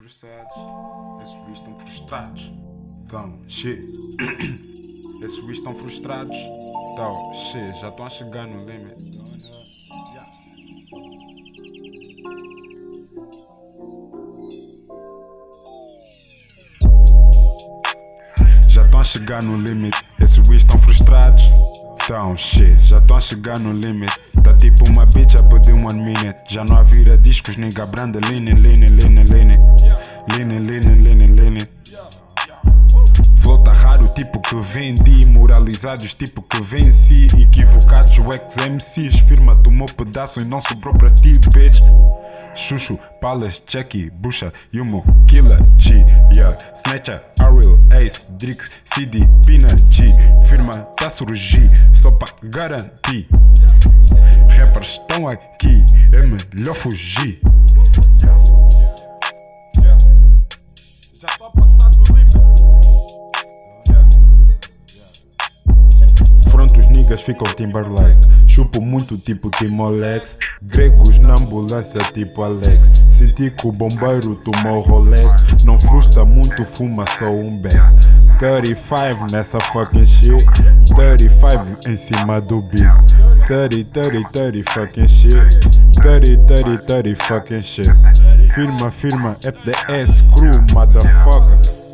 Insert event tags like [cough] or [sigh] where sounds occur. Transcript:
frustrados. Esses bichos estão frustrados. Então, shit. [coughs] Esses bichos estão frustrados. Então, shit, já estão a chegar no limite. Já estão a chegar no limite. Esses bichos estão frustrados. Então, shit, já estão a chegar no limite. Tá tipo uma bitch a pedir one minute. Já não há vira discos, nigga branda, leaning, leaning, leaning, leaning. Leaning, leaning, leaning, leaning. Flow raro, tipo que vendi. Moralizados, tipo que venci. Equivocados, o ex-MCs. Firma tomou pedaço e não sobrou pra ti, bitch. Xuxo, Palace, Chucky, Bucha, Yumo, Killer, G, yeah, Snatcher, Ace, Drix, CD, Pina, G, firma tá surgir, só pra garantir. Rappers estão aqui, é melhor fugir. Já tô a passar do limite. Front os niggas ficam Timberlake Chupo muito tipo Timolex Gregos na ambulância tipo Alex Senti que o bombeiro tomou Rolex Não frustra muito, fuma só um beck 35 nessa fucking shit. 35 em cima do beat. 30, 30, 30 fucking shit. 30, 30, 30 fucking shit. Firma, firma, FDS crew, motherfuckers